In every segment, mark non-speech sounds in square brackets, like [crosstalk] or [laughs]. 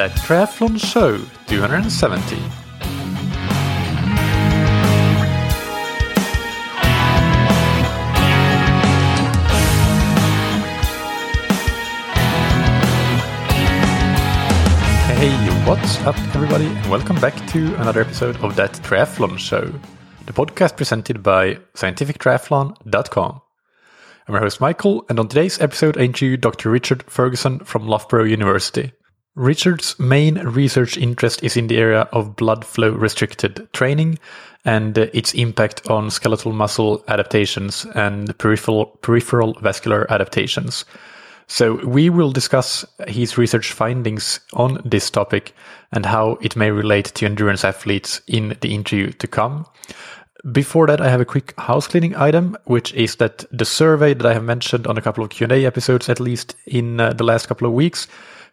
That Triathlon Show 270. Hey, what's up, everybody, and welcome back to another episode of That Triathlon Show, the podcast presented by scientifictriathlon.com. I'm your host, Michael, and on today's episode, I interview Dr. Richard Ferguson from Loughborough University. Richard's main research interest is in the area of blood flow restricted training and uh, its impact on skeletal muscle adaptations and peripheral, peripheral vascular adaptations. So we will discuss his research findings on this topic and how it may relate to endurance athletes in the interview to come. Before that, I have a quick house cleaning item, which is that the survey that I have mentioned on a couple of Q&A episodes, at least in uh, the last couple of weeks,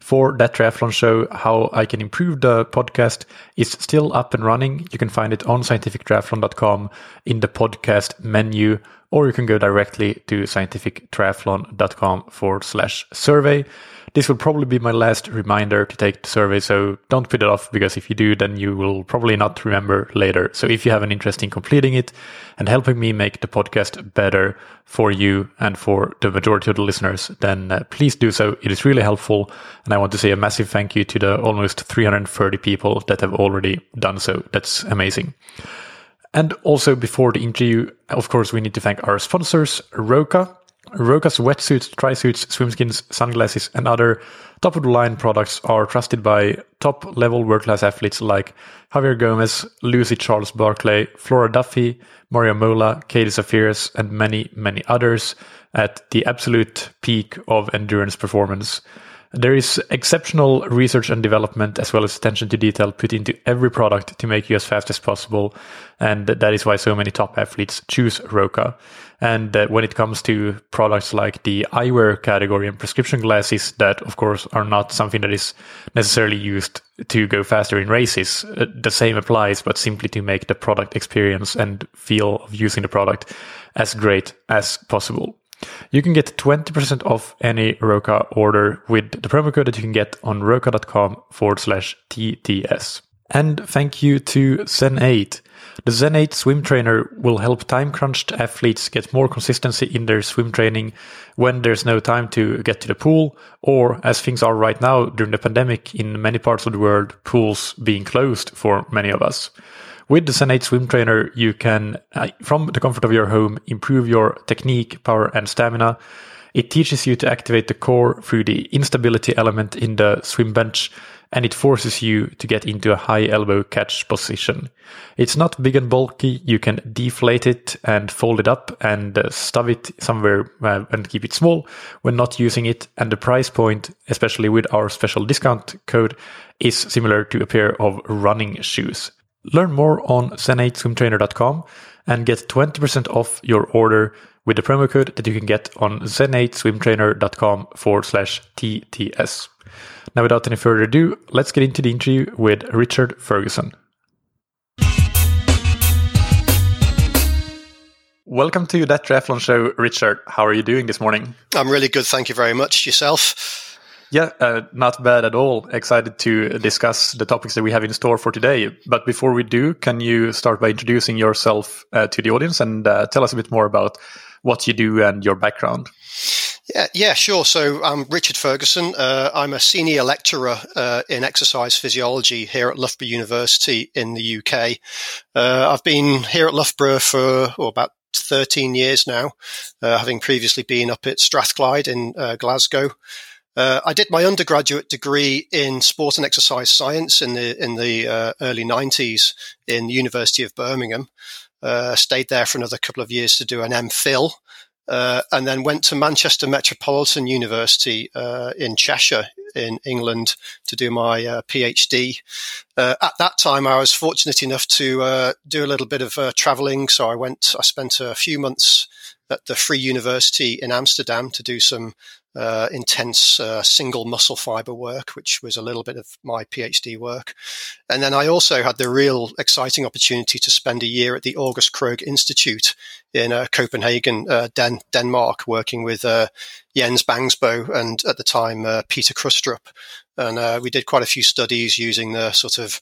for that triathlon show, how I can improve the podcast is still up and running. You can find it on scientifictriathlon.com in the podcast menu, or you can go directly to scientifictriathlon.com forward slash survey. This will probably be my last reminder to take the survey, so don't put it off because if you do, then you will probably not remember later. So if you have an interest in completing it and helping me make the podcast better for you and for the majority of the listeners, then uh, please do so. It is really helpful. And I want to say a massive thank you to the almost 330 people that have already done so. That's amazing. And also before the interview, of course, we need to thank our sponsors, Roka. Roka's wetsuits, tri-suits, swimskins, sunglasses, and other top-of-the-line products are trusted by top-level world-class athletes like Javier Gomez, Lucy Charles Barclay, Flora Duffy, Mario Mola, Katie Zaferes, and many, many others at the absolute peak of endurance performance. There is exceptional research and development as well as attention to detail put into every product to make you as fast as possible. And that is why so many top athletes choose Roka. And uh, when it comes to products like the eyewear category and prescription glasses, that of course are not something that is necessarily used to go faster in races, uh, the same applies, but simply to make the product experience and feel of using the product as great as possible. You can get 20% off any Roka order with the promo code that you can get on roka.com forward slash TTS. And thank you to Zen 8. The Zen 8 swim trainer will help time crunched athletes get more consistency in their swim training when there's no time to get to the pool, or as things are right now during the pandemic in many parts of the world, pools being closed for many of us. With the 8 Swim Trainer, you can, uh, from the comfort of your home, improve your technique, power, and stamina. It teaches you to activate the core through the instability element in the swim bench, and it forces you to get into a high elbow catch position. It's not big and bulky. You can deflate it and fold it up and uh, stuff it somewhere uh, and keep it small when not using it. And the price point, especially with our special discount code, is similar to a pair of running shoes. Learn more on zen8swimtrainer.com and get 20% off your order with the promo code that you can get on zen8swimtrainer.com forward slash TTS. Now, without any further ado, let's get into the interview with Richard Ferguson. Welcome to that triathlon show, Richard. How are you doing this morning? I'm really good. Thank you very much. Yourself? Yeah, uh, not bad at all. Excited to discuss the topics that we have in store for today. But before we do, can you start by introducing yourself uh, to the audience and uh, tell us a bit more about what you do and your background? Yeah, yeah, sure. So I'm Richard Ferguson. Uh, I'm a senior lecturer uh, in exercise physiology here at Loughborough University in the UK. Uh, I've been here at Loughborough for oh, about 13 years now, having previously been up at Strathclyde in Glasgow. Uh, I did my undergraduate degree in sport and exercise science in the in the uh, early '90s in the University of Birmingham. Uh, stayed there for another couple of years to do an MPhil, uh, and then went to Manchester Metropolitan University uh, in Cheshire in England to do my uh, PhD. at that time, I was fortunate enough to do a little bit of traveling, so I went. I spent a few months at the Free University in Amsterdam to do some uh, intense uh, single muscle fiber work, which was a little bit of my PhD work. And then I also had the real exciting opportunity to spend a year at the August Krogh Institute in uh, Copenhagen, uh, Den- Denmark, working with uh, Jens Bangsbo and at the time uh, Peter Krustrup. And we did quite a few studies using the sort of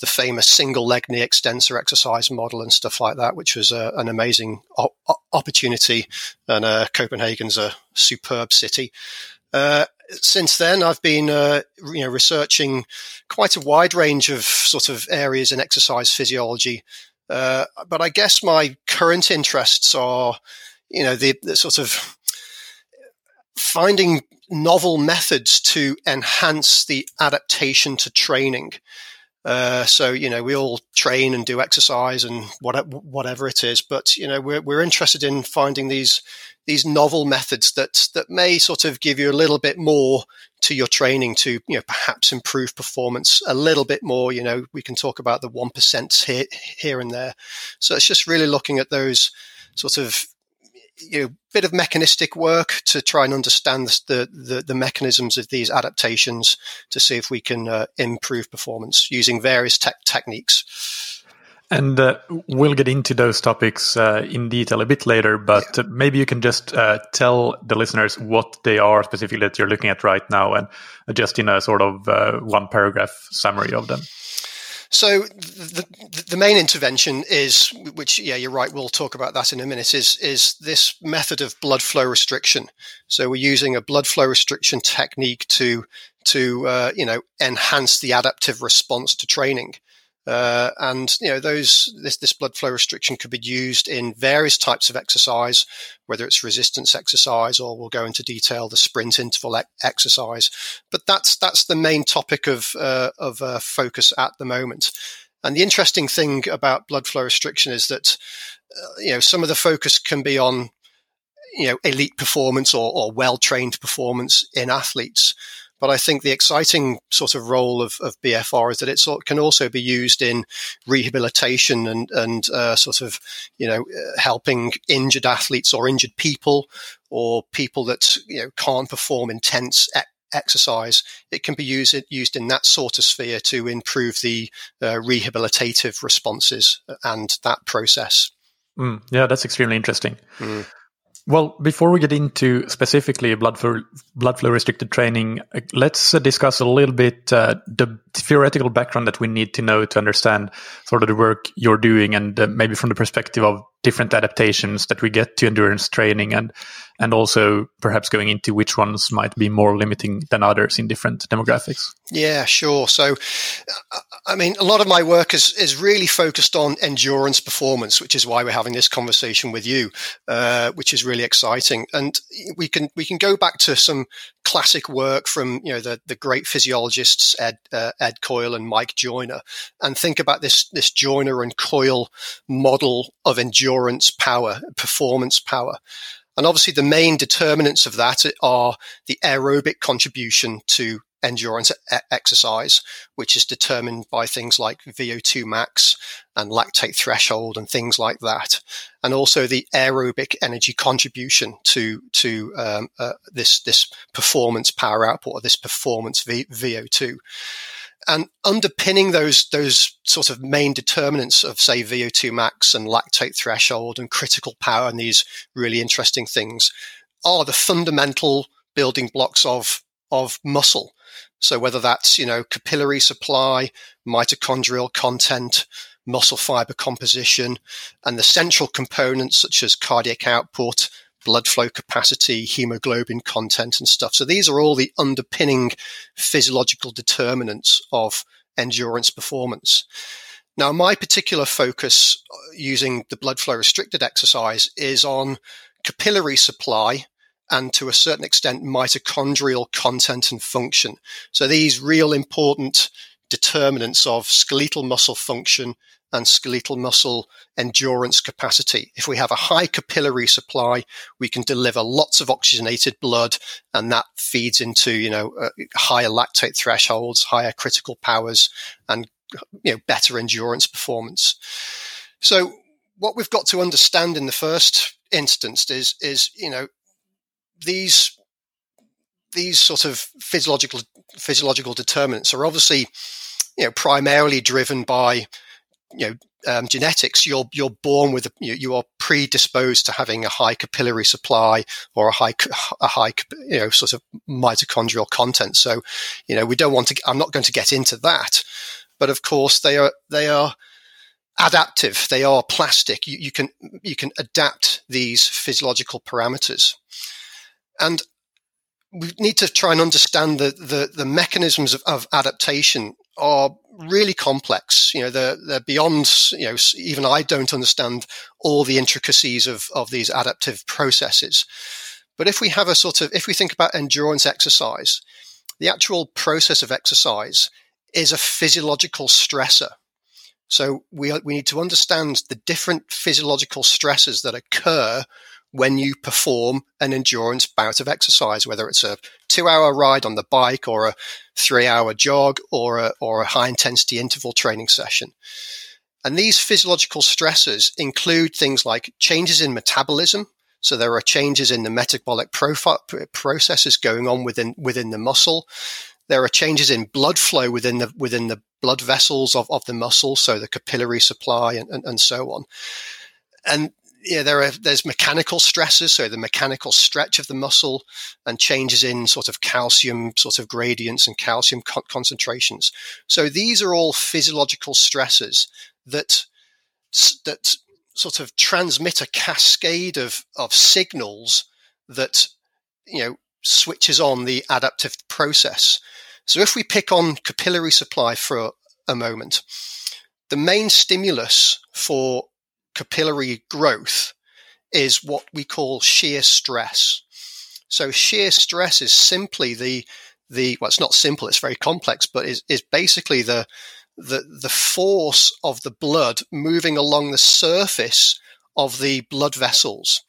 the famous single leg knee extensor exercise model and stuff like that, which was an amazing opportunity. And uh, Copenhagen's a superb city. Uh, since then, I've been, uh, you know, researching quite a wide range of sort of areas in exercise physiology, uh, but I guess my current interests are, you know, the, the sort of finding novel methods to enhance the adaptation to training. Uh, so you know we all train and do exercise and whatever, whatever it is, but you know we're we're interested in finding these these novel methods that that may sort of give you a little bit more to your training to you know perhaps improve performance a little bit more. You know we can talk about the 1% here, here and there. So it's just really looking at those sort of you know bit of mechanistic work to try and understand the the, the mechanisms of these adaptations to see if we can uh, improve performance using various te- techniques and uh, we'll get into those topics uh, in detail a bit later, but yeah. maybe you can just uh, tell the listeners what they are specifically that you're looking at right now and just in a sort of uh, one paragraph summary of them. So the, the main intervention is, which yeah, you're right. We'll talk about that in a minute. Is is this method of blood flow restriction? So we're using a blood flow restriction technique to to uh, you know enhance the adaptive response to training. Uh, and you know those this this blood flow restriction could be used in various types of exercise, whether it's resistance exercise or we'll go into detail the sprint interval exercise. But that's that's the main topic of uh, of uh, focus at the moment. And the interesting thing about blood flow restriction is that uh, you know some of the focus can be on you know elite performance or, or well trained performance in athletes. But I think the exciting sort of role of, of BFR is that it sort can also be used in rehabilitation and and uh, sort of you know uh, helping injured athletes or injured people or people that you know can't perform intense e- exercise. It can be used used in that sort of sphere to improve the uh, rehabilitative responses and that process. Mm, yeah, that's extremely interesting. Mm. Well, before we get into specifically blood flow, blood flow restricted training, uh, let's uh, discuss a little bit uh, the theoretical background that we need to know to understand sort of the work you're doing, and uh, maybe from the perspective of different adaptations that we get to endurance training, and and also perhaps going into which ones might be more limiting than others in different demographics. Yeah, sure. So, I mean, a lot of my work is is really focused on endurance performance, which is why we're having this conversation with you, uh, which is really exciting. And we can we can go back to some classic work from you know the the great physiologists Ed uh, Ed Coyle and Mike Joyner, and think about this this Joyner and Coyle model of endurance power, performance power. And obviously, the main determinants of that are the aerobic contribution to endurance exercise, which is determined by things like VO2 max and lactate threshold and things like that, and also the aerobic energy contribution to to um, uh, this this performance power output or this performance v- VO2 and underpinning those those sort of main determinants of say VO2 max and lactate threshold and critical power and these really interesting things are the fundamental building blocks of of muscle. So whether that's you know capillary supply, mitochondrial content, muscle fiber composition, and the central components such as cardiac output, blood flow capacity, hemoglobin content, and stuff. So these are all the underpinning physiological determinants of endurance performance. Now, my particular focus uh, using the blood flow restricted exercise is on capillary supply and to a certain extent mitochondrial content and function. So these real important determinants of skeletal muscle function and skeletal muscle endurance capacity. If we have a high capillary supply, we can deliver lots of oxygenated blood and that feeds into, you know, uh, higher lactate thresholds, higher critical powers and, you know, better endurance performance. So what we've got to understand in the first instance is, is, you know, these these sort of physiological physiological determinants are obviously you know primarily driven by you know um, genetics, you're you're born with you, you, are predisposed to having a high capillary supply or a high a high you know sort of mitochondrial content. So, you know, we don't want to. I'm not going to get into that, but of course they are they are adaptive. They are plastic. You, you can you can adapt these physiological parameters, and we need to try and understand the the, the mechanisms of, of adaptation are really complex. You know, they're, they're beyond, you know, even I don't understand all the intricacies of, of these adaptive processes. But if we have a sort of, if we think about endurance exercise, the actual process of exercise is a physiological stressor. So we, we need to understand the different physiological stresses that occur when you perform an endurance bout of exercise, whether it's a two hour ride on the bike or a three hour jog or a, or a high intensity interval training session. And these physiological stresses include things like changes in metabolism. So there are changes in the metabolic profile, processes going on within, within the muscle. There are changes in blood flow within the, within the blood vessels of, of the muscle. So the capillary supply and, and, and so on. And yeah, there are there's mechanical stresses, so the mechanical stretch of the muscle and changes in sort of calcium sort of gradients and calcium co- concentrations. So these are all physiological stresses that that sort of transmit a cascade of of signals that you know switches on the adaptive process. So if we pick on capillary supply for a moment, the main stimulus for capillary growth is what we call shear stress. So shear stress is simply the the well, it's not simple; it's very complex, but is is basically the the the force of the blood moving along the surface of the blood vessels.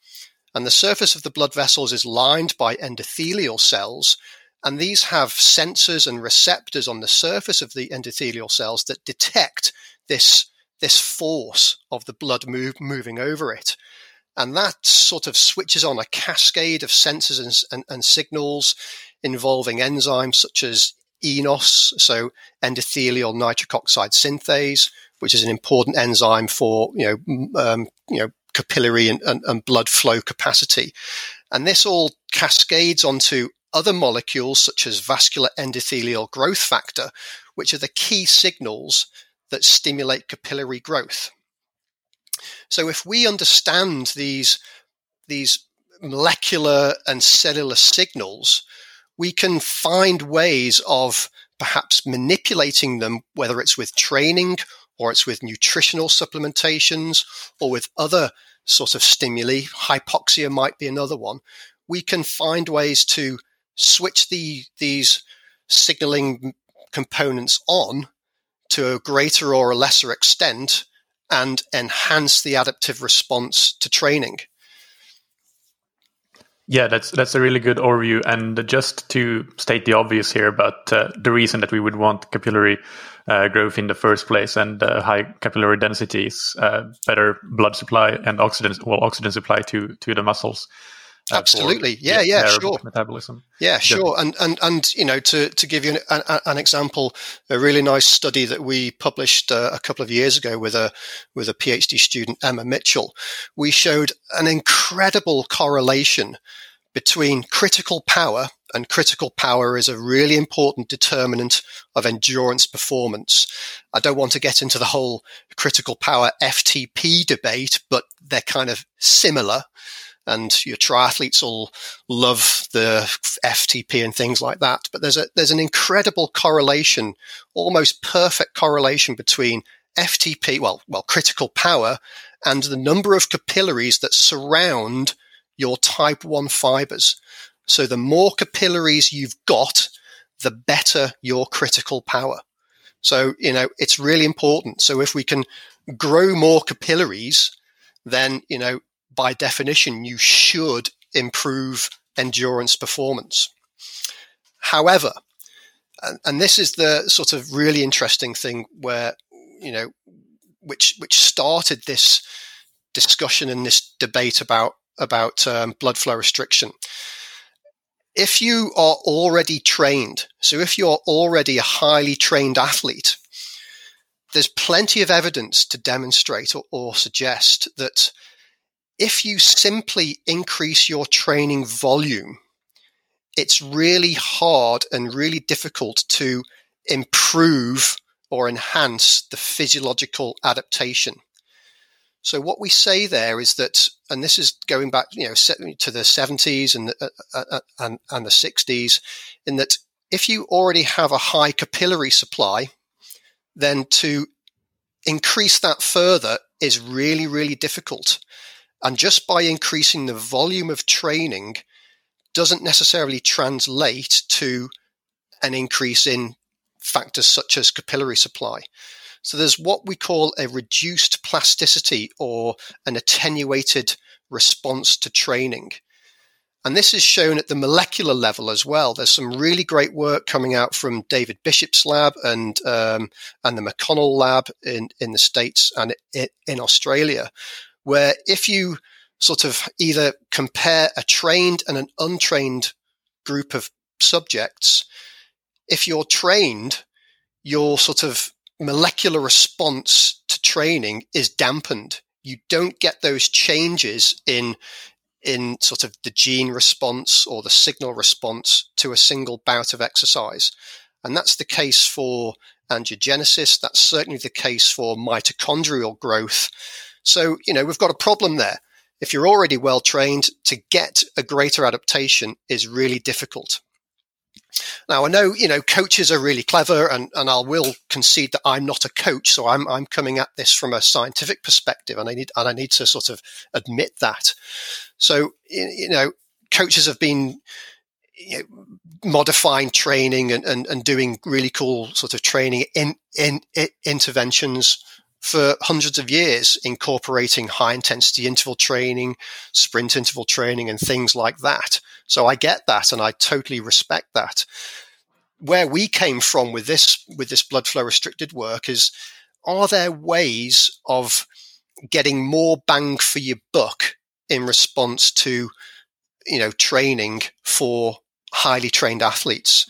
And the surface of the blood vessels is lined by endothelial cells, and these have sensors and receptors on the surface of the endothelial cells that detect this this force of the blood move, moving over it. And that sort of switches on a cascade of sensors and, and, and signals involving enzymes such as eNOS, so endothelial nitric oxide synthase, which is an important enzyme for you know um, you know capillary and, and, and, blood flow capacity, and this all cascades onto other molecules such as vascular endothelial growth factor, which are the key signals that stimulate capillary growth. So if we understand these, these molecular and cellular signals, we can find ways of perhaps manipulating them, whether it's with training or it's with nutritional supplementations or with other sort of stimuli. Hypoxia might be another one. We can find ways to switch the, these signaling components on to a greater or a lesser extent and enhance the adaptive response to training. Yeah, that's that's a really good overview. And just to state the obvious here but uh, the reason that we would want capillary uh, growth in the first place and uh, high capillary densities, uh, better blood supply and oxygen, well, oxygen supply to to the muscles. Uh, Absolutely, yeah, yeah, sure. Metabolism, yeah, sure. And and and you know, to to give you an, an, an example, a really nice study that we published uh, a couple of years ago with a with a PhD student, Emma Mitchell, we showed an incredible correlation between critical power and critical power is a really important determinant of endurance performance. I don't want to get into the whole critical power FTP debate, but they're kind of similar and your triathletes will love the FTP and things like that. But there's a there's an incredible correlation, almost perfect correlation between FTP, well, well, critical power, and the number of capillaries that surround your type one fibers. So the more capillaries you've got, the better your critical power. So, you know, it's really important. So if we can grow more capillaries, then, you know, by definition, you should improve endurance performance. However, and, and, this is the sort of really interesting thing where, you know, which, which started this discussion and this debate about, about um, blood flow restriction. if you are already trained, so if you're already a highly trained athlete, there's plenty of evidence to demonstrate or, or, suggest that if you simply increase your training volume, it's really hard and really difficult to improve or enhance the physiological adaptation. So what we say there is that, and this is going back, you know, to the 70s and the, uh, uh, uh, and, and the 60s, in that if you already have a high capillary supply, then to increase that further is really, really difficult. And just by increasing the volume of training doesn't necessarily translate to an increase in factors such as capillary supply. So there's what we call a reduced plasticity or an attenuated response to training. And this is shown at the molecular level as well. There's some really great work coming out from David Bishop's lab and um, and the McConell lab in, in the States and in, in Australia, where if you sort of either compare a trained and an untrained group of subjects, if you're trained, your sort of molecular response to training is dampened. You don't get those changes in in sort of the gene response or the signal response to a single bout of exercise. And that's the case for angiogenesis. That's certainly the case for mitochondrial growth. So, you know, we've got a problem there. If you're already well trained, to get a greater adaptation is really difficult. Now I know you know coaches are really clever, and and I will concede that I'm not a coach, so I'm I'm coming at this from a scientific perspective, and I need and I need to sort of admit that. So you know, coaches have been you know, modifying training and, and, and doing really cool sort of training in, in, in interventions for hundreds of years, incorporating high intensity interval training, sprint interval training, and things like that. So I get that, and I totally respect that. Where we came from with this with this blood flow restricted work is: are there ways of getting more bang for your buck in response to you know training for highly trained athletes?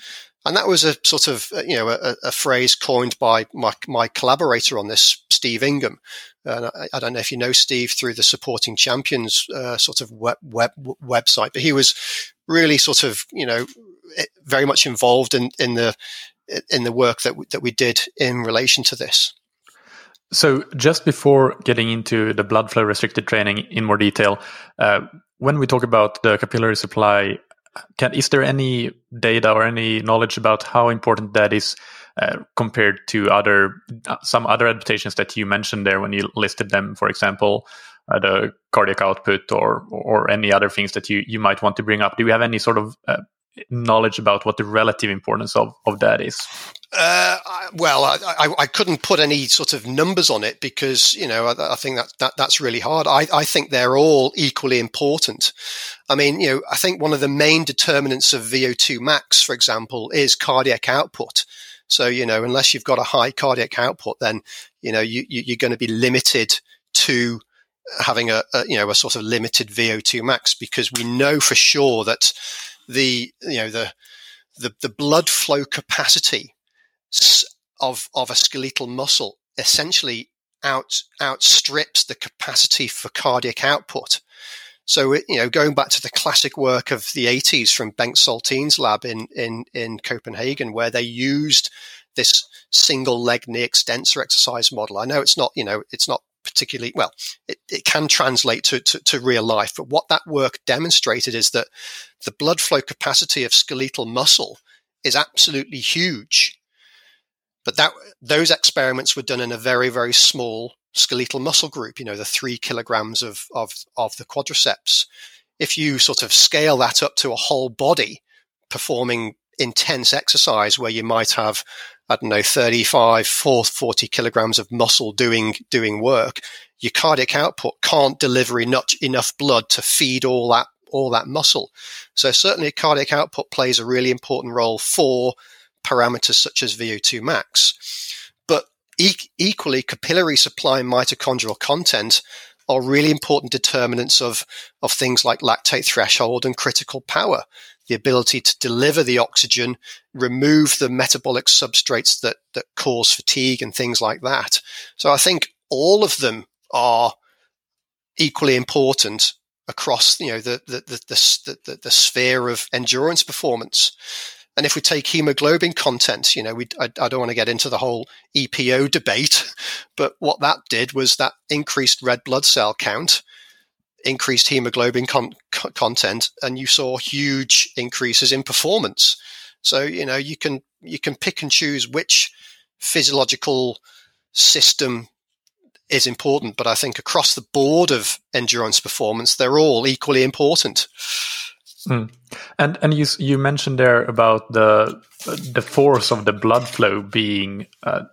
And that was a sort of, uh, you know, a, a phrase coined by my, my collaborator on this, Steve Ingham. Uh, I, I, don't know if you know Steve through the Supporting Champions uh, sort of web, web, website, but he was really sort of, you know, very much involved in, in the in the work that we, that we did in relation to this. So, just before getting into the blood flow restricted training in more detail, uh, when we talk about the capillary supply can, is there any data or any knowledge about how important that is uh, compared to other uh, some other adaptations that you mentioned there when you listed them? For example, uh, the cardiac output or or any other things that you you might want to bring up. Do you have any sort of uh, knowledge about what the relative importance of, of that is? Uh, well, I, I, I, couldn't put any sort of numbers on it because you know I, I think that, that that's really hard. I, I think they're all equally important. I mean, you know, I think one of the main determinants of VO2 max, for example, is cardiac output. So you know, unless you've got a high cardiac output, then you know you, you, are going to be limited to having a, a you know a sort of limited VO2 max because we know for sure that the you know the the, the blood flow capacity of of a skeletal muscle essentially out outstrips the capacity for cardiac output. So you know, going back to the classic work of the 80s from Bengt Saltin's lab in in in Copenhagen, where they used this single leg knee extensor exercise model. I know it's not you know it's not particularly well. It, it can translate to, to, to real life, but what that work demonstrated is that the blood flow capacity of skeletal muscle is absolutely huge. But that those experiments were done in a very, very small skeletal muscle group, you know, the three kilograms of, of, of the quadriceps. If you sort of scale that up to a whole body performing intense exercise where you might have I don't know, 35, 40 kilograms of muscle doing, doing work, your cardiac output can't deliver enough, enough blood to feed all that, all that muscle. So certainly cardiac output plays a really important role for parameters such as VO2 max. But e- equally, capillary supply and mitochondrial content are really important determinants of, of things like lactate threshold and critical power. The ability to deliver the oxygen, remove the metabolic substrates that, that cause fatigue and things like that. So I think all of them are equally important across, you know, the, the, the, the, the, the sphere of endurance performance. And if we take hemoglobin content, you know, we, I, I, don't want to get into the whole EPO debate, [laughs] but what that did was that increased red blood cell count, increased hemoglobin con- content, and you saw huge increases in performance. So you know you can you can pick and choose which physiological system is important, but I think across the board of endurance performance, they're all equally important. Mm. And and you you mentioned there about the the force of the blood flow being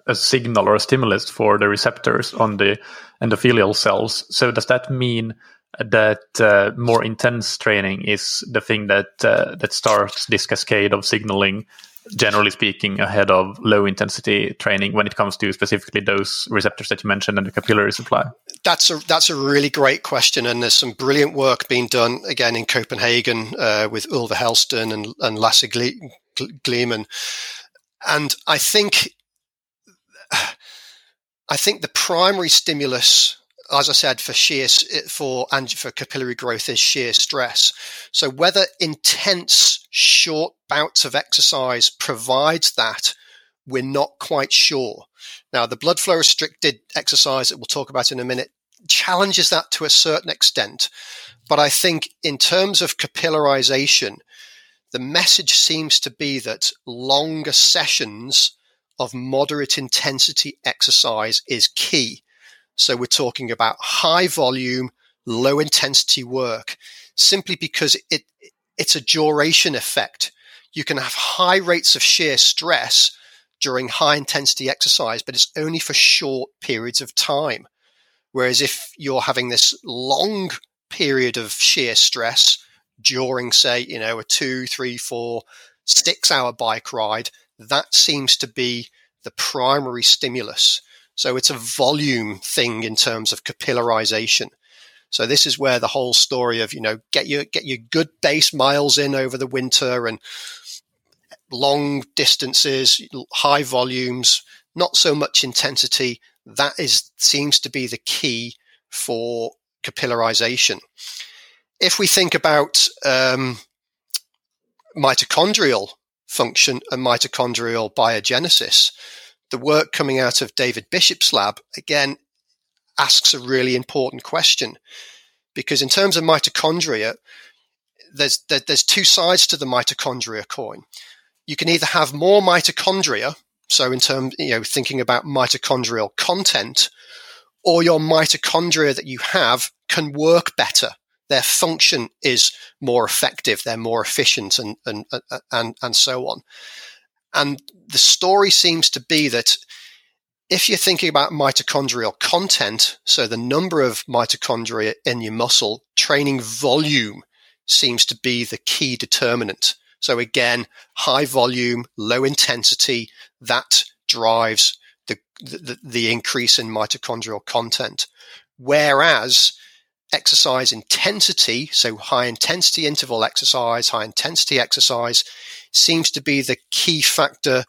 a signal or a stimulus for the receptors on the endothelial cells. So does that mean that uh, more intense training is the thing that uh, that starts this cascade of signaling generally speaking ahead of low intensity training when it comes to specifically those receptors that you mentioned and the capillary supply. That's a that's a really great question and there's some brilliant work being done again in Copenhagen uh, with Ylva Hellsten and and Lasse Gliemann. And I think I think the primary stimulus as I said, for shear for and for capillary growth is shear stress. So whether intense short bouts of exercise provides that, we're not quite sure. Now, the blood flow restricted exercise that we'll talk about in a minute challenges that to a certain extent. But I think in terms of capillarization, the message seems to be that longer sessions of moderate intensity exercise is key. So we're talking about high volume, low intensity work simply because it, it's a duration effect. You can have high rates of shear stress during high intensity exercise, but it's only for short periods of time. Whereas if you're having this long period of shear stress during, say, you know, a two, three, four, six hour bike ride, that seems to be the primary stimulus. So it's a volume thing in terms of capillarization. So this is where the whole story of, you know, get your, get your good base miles in over the winter and long distances, high volumes, not so much intensity. That is, seems to be the key for capillarization. If we think about um, mitochondrial function and mitochondrial biogenesis, the work coming out of David Bishop's lab, again, asks a really important question. Because in terms of mitochondria, there's, there, there's two sides to the mitochondria coin. You can either have more mitochondria, so in terms, you know, thinking about mitochondrial content, or your mitochondria that you have can work better. Their function is more effective. They're more efficient and, and, and, and so on. And the story seems to be that if you're thinking about mitochondrial content, so the number of mitochondria in your muscle, training volume seems to be the key determinant. So again, high volume, low intensity, that drives the, the, the increase in mitochondrial content. Whereas exercise intensity, so high intensity interval exercise, high intensity exercise, seems to be the key factor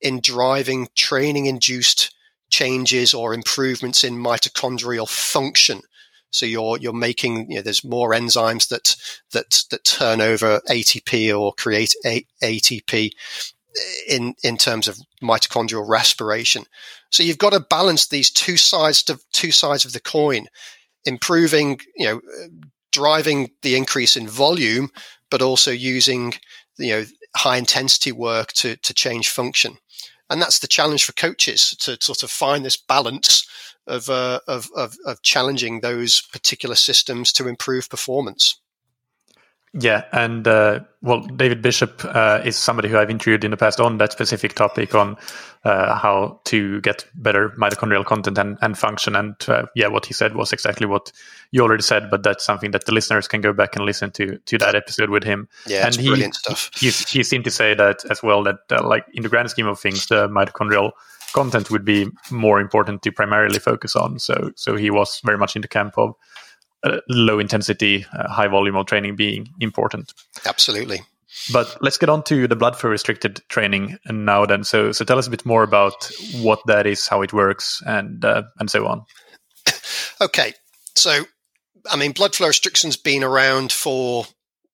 in driving training induced changes or improvements in mitochondrial function. So you're you're making you know, there's more enzymes that that that turn over ATP or create A- ATP in in terms of mitochondrial respiration. So you've got to balance these two sides to two sides of the coin, improving you know driving the increase in volume, but also using you know high intensity work to to change function and that's the challenge for coaches to sort of find this balance of, uh, of, of, of challenging those particular systems to improve performance. Yeah, and uh, well, David Bishop uh, is somebody who I've interviewed in the past on that specific topic on uh, how to get better mitochondrial content and, and function. And uh, yeah, what he said was exactly what you already said, but that's something that the listeners can go back and listen to to that episode with him. Yeah, and he, brilliant stuff. He, he seemed to say that as well. That uh, like in the grand scheme of things, the mitochondrial content would be more important to primarily focus on. So so he was very much in the camp of uh, low intensity, uh, high volume of training being important. Absolutely. But let's get on to the blood flow restricted training now. Then, so so tell us a bit more about what that is, how it works, and uh, and so on. [coughs] Okay, so I mean, blood flow restriction's been around for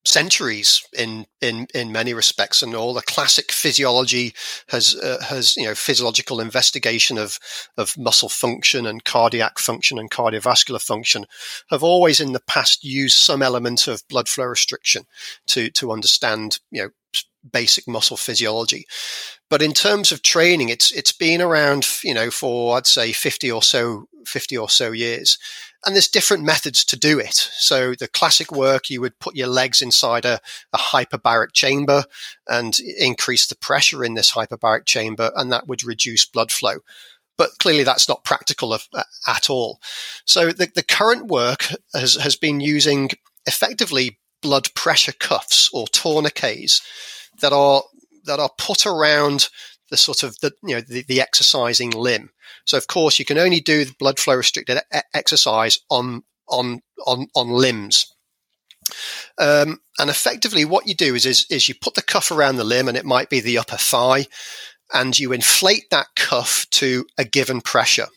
centuries in in in many respects and all the classic physiology has uh, has you know physiological investigation of of muscle function and cardiac function and cardiovascular function have always in the past used some element of blood flow restriction to to understand you know basic muscle physiology. But in terms of training it's it's been around you know for i'd say 50 or so 50 or so years and there's different methods to do it. So the classic work, you would put your legs inside a, a hyperbaric chamber and increase the pressure in this hyperbaric chamber, and that would reduce blood flow. But clearly, that's not practical of, uh, at all. So the, the current work has, has been using effectively blood pressure cuffs or tourniquets that are that are put around the sort of the you know the, the exercising limb. So of course you can only do the blood flow restricted exercise on on on on limbs. Um, and effectively, what you do is, is is you put the cuff around the limb, and it might be the upper thigh, and you inflate that cuff to a given pressure.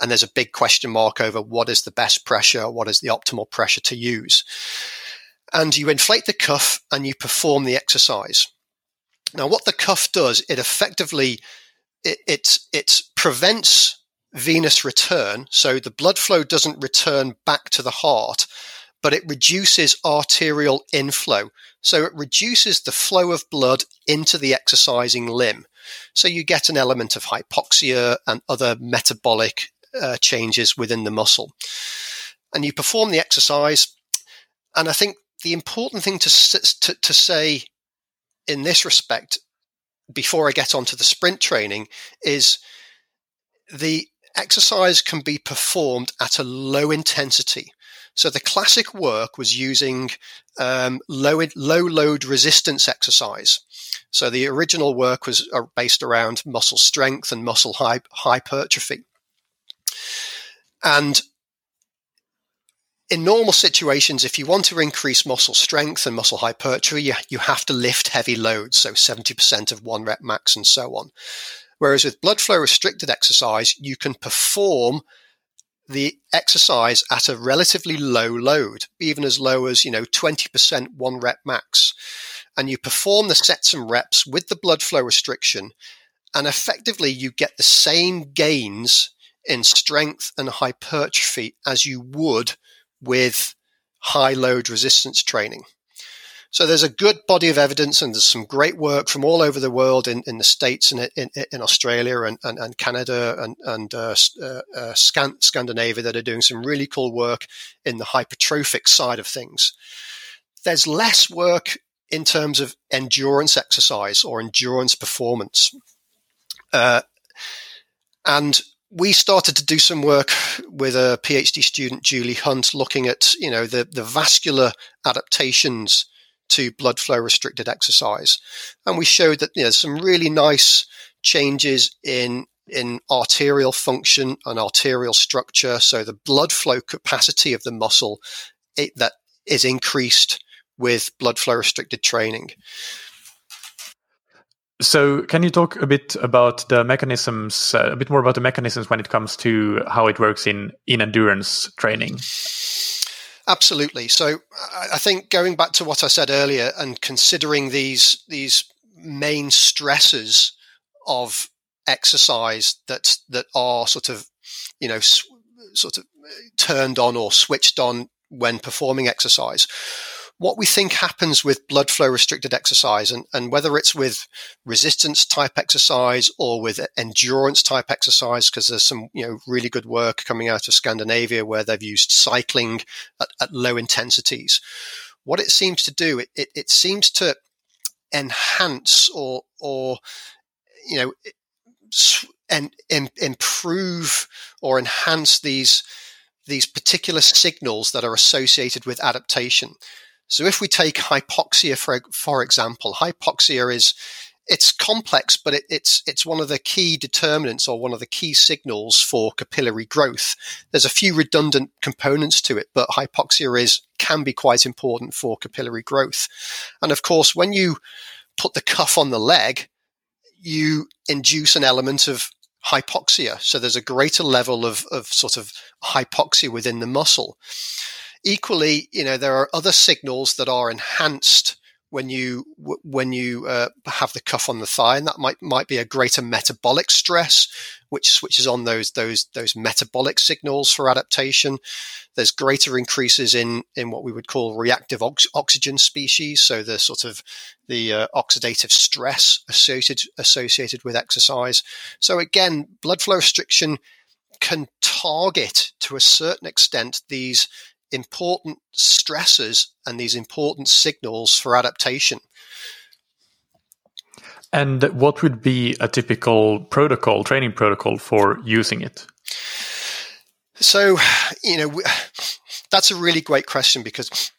And there's a big question mark over what is the best pressure, what is the optimal pressure to use. And you inflate the cuff and you perform the exercise. Now, what the cuff does, it effectively it, it, it prevents venous return, so the blood flow doesn't return back to the heart, but it reduces arterial inflow. So it reduces the flow of blood into the exercising limb. So you get an element of hypoxia and other metabolic uh, changes within the muscle. And you perform the exercise. And I think the important thing to, to, to say in this respect, before I get onto the sprint training, is the exercise can be performed at a low intensity. So the classic work was using um, low low load resistance exercise. So the original work was uh, based around muscle strength and muscle hypertrophy. And in normal situations, if you want to increase muscle strength and muscle hypertrophy, you, you have to lift heavy loads, so 70% of one rep max and so on. Whereas with blood flow restricted exercise, you can perform the exercise at a relatively low load, even as low as, you know, 20% one rep max. And you perform the sets and reps with the blood flow restriction, and effectively you get the same gains in strength and hypertrophy as you would with high load resistance training. So there's a good body of evidence and there's some great work from all over the world in, in the States and in, in Australia and, and, and, Canada and, and uh, uh, uh Scandinavia that are doing some really cool work in the hypertrophic side of things. There's less work in terms of endurance exercise or endurance performance. Uh, and we started to do some work with a PhD student, Julie Hunt, looking at you know the the vascular adaptations to blood flow restricted exercise, and we showed that you know, some really nice changes in in arterial function and arterial structure. So the blood flow capacity of the muscle it, that is increased with blood flow restricted training. So, can you talk a bit about the mechanisms, uh, a bit more about the mechanisms when it comes to how it works in in endurance training? Absolutely. So, I think going back to what I said earlier and considering these these main stresses of exercise that that are sort of you know sort of turned on or switched on when performing exercise what we think happens with blood flow restricted exercise and, and whether it's with resistance type exercise or with endurance type exercise, because there's some, you know, really good work coming out of Scandinavia where they've used cycling at, at low intensities. What it seems to do, it, it, it seems to enhance or, or, you know, and, improve or enhance these these particular signals that are associated with adaptation. So if we take hypoxia for, for example, hypoxia is it's complex, but it, it's it's one of the key determinants or one of the key signals for capillary growth. There's a few redundant components to it, but hypoxia is can be quite important for capillary growth. And of course, when you put the cuff on the leg, you induce an element of hypoxia. So there's a greater level of, of sort of hypoxia within the muscle. Equally, you know, there are other signals that are enhanced when you when you uh, have the cuff on the thigh, and that might might be a greater metabolic stress, which switches on those those those metabolic signals for adaptation. There's greater increases in in what we would call reactive ox- oxygen species, so the sort of the uh, oxidative stress associated associated with exercise. So again, blood flow restriction can target to a certain extent these important stresses and these important signals for adaptation. And what would be a typical protocol, training protocol for using it? So, you know, that's a really great question because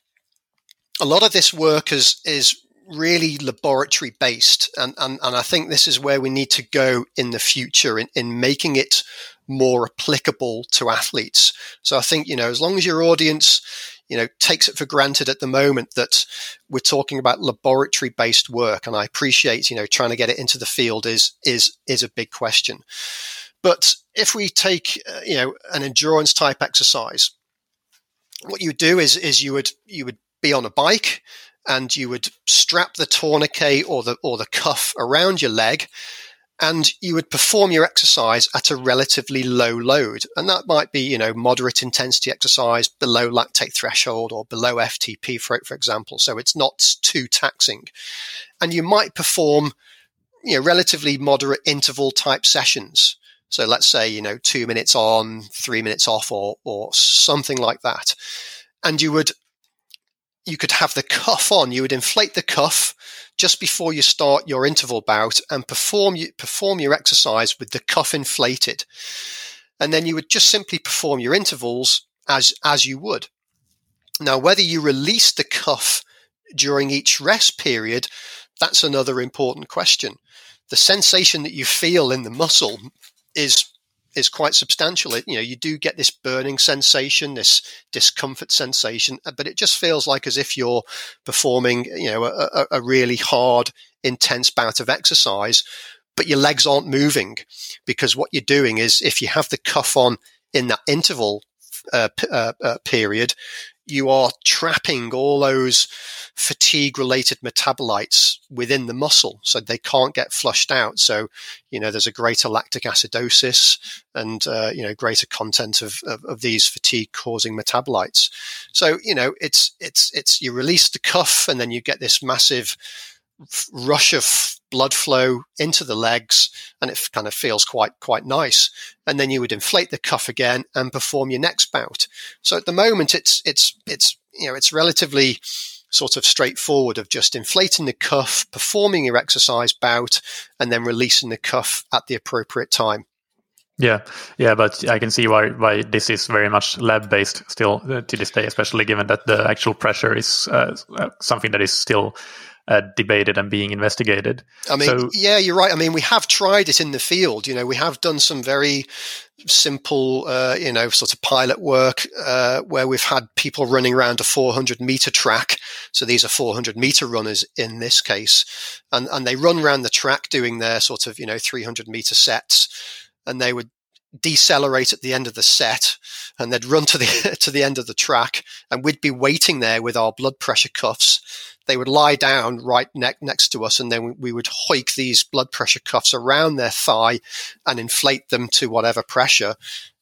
a lot of this work is is really laboratory based, and, and and I think this is where we need to go in the future in, in making it more applicable to athletes. So I think, you know, as long as your audience, you know, takes it for granted at the moment that we're talking about laboratory based work, and I appreciate, you know, trying to get it into the field is is is a big question. But if we take, uh, you know, an endurance type exercise, what you do is is you would you would be on a bike and you would strap the tourniquet or the or the cuff around your leg and you would perform your exercise at a relatively low load. And that might be, you know, moderate intensity exercise below lactate threshold or below FTP, for, for example. So it's not too taxing. And you might perform, you know, relatively moderate interval type sessions. So let's say, you know, two minutes on, three minutes off or, or something like that. And you would, you could have the [laughs] cuff on, you would inflate the cuff just before you start your interval bout and perform perform your exercise with the cuff inflated. And then you would just simply perform your intervals as as you would. Now, whether you release the cuff during each rest period, that's another important question. The sensation that you feel in the muscle is is quite substantial. It, you know, you do get this burning sensation, this discomfort sensation, uh, but it just feels like as if you're performing, you know, a, a really hard, intense bout of exercise, but your legs aren't moving because what you're doing is if you have the cuff on in that interval uh, uh, uh, period, you are trapping all those fatigue related metabolites within the muscle so they can't get flushed out. So you know there's a greater lactic acidosis and uh, you know greater content of, of, of these fatigue causing metabolites. So you know it's it's it's you release the cuff and then you get this massive rush of blood flow into the legs and it kind of feels quite quite nice. And then you would inflate the cuff again and perform your next bout. So at the moment it's it's it's you know it's relatively sort of straightforward of just inflating the cuff performing your exercise bout and then releasing the cuff at the appropriate time. Yeah, yeah, but I can see why why this is very much lab based still uh, to this day, especially given that the actual pressure is uh, something that is still uh, debated and being investigated. I mean, so, yeah, you're right. I mean, we have tried it in the field. You know, we have done some very simple, uh, you know, sort of pilot work uh, where we've had people running around a 400 meter track. So these are 400 meter runners in this case, and and they run around the track doing their sort of you know 300 meter sets, and they would decelerate at the end of the set and they'd run to the [laughs] to the end of the track and we'd be waiting there with our blood pressure cuffs they would lie down right ne- next to us, and then we would hoik these blood pressure cuffs around their thigh and inflate them to whatever pressure,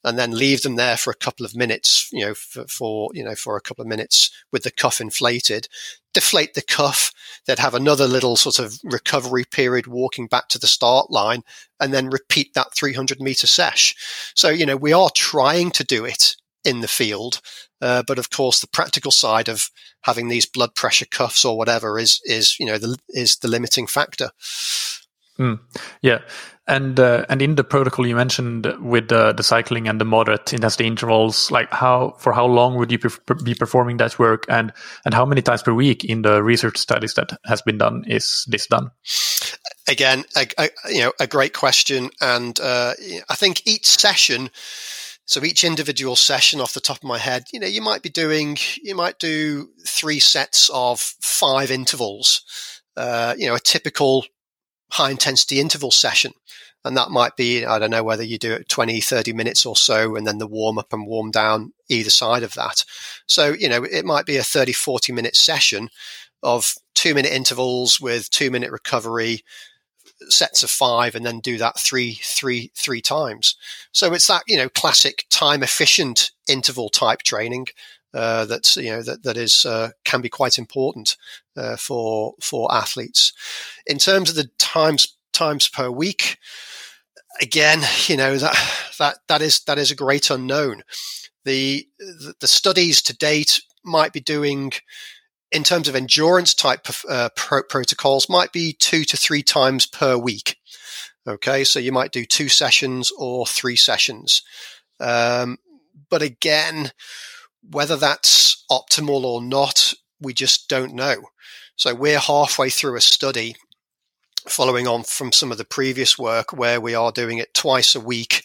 and then leave them there for a couple of minutes, you know, for, for you know for a couple of minutes with the cuff inflated. Deflate the cuff. They'd have another little sort of recovery period, walking back to the start line, and then repeat that 300 meter sesh. So you know we are trying to do it in the field. Uh, but of course, the practical side of having these blood pressure cuffs or whatever is is you know the, is the limiting factor. Mm. Yeah, and uh, and in the protocol you mentioned with the, the cycling and the moderate intensity intervals, like how for how long would you be performing that work, and and how many times per week in the research studies that has been done is this done? Again, a, a you know a great question, and uh, I think each session. So each individual session off the top of my head, you know, you might be doing, you might do three sets of five intervals. Uh, you know, a typical high intensity interval session. And that might be, I don't know whether you do it 20, 30 minutes or so, and then the warm up and warm down either side of that. So, you know, it might be a 30, 40 minute session of two minute intervals with two minute recovery, sets of five, and then do that three, three, three times. So it's that, you know, classic time efficient interval type training uh, that's you know that that is uh, can be quite important uh, for for athletes. In terms of the times times per week, again, you know that that that is that is a great unknown. The the studies to date might be doing in terms of endurance type uh, pro- protocols might be two to three times per week. Okay, so you might do two sessions or three sessions. Um, but again, whether that's optimal or not, we just don't know. So we're halfway through a study following on from some of the previous work where we are doing it twice a week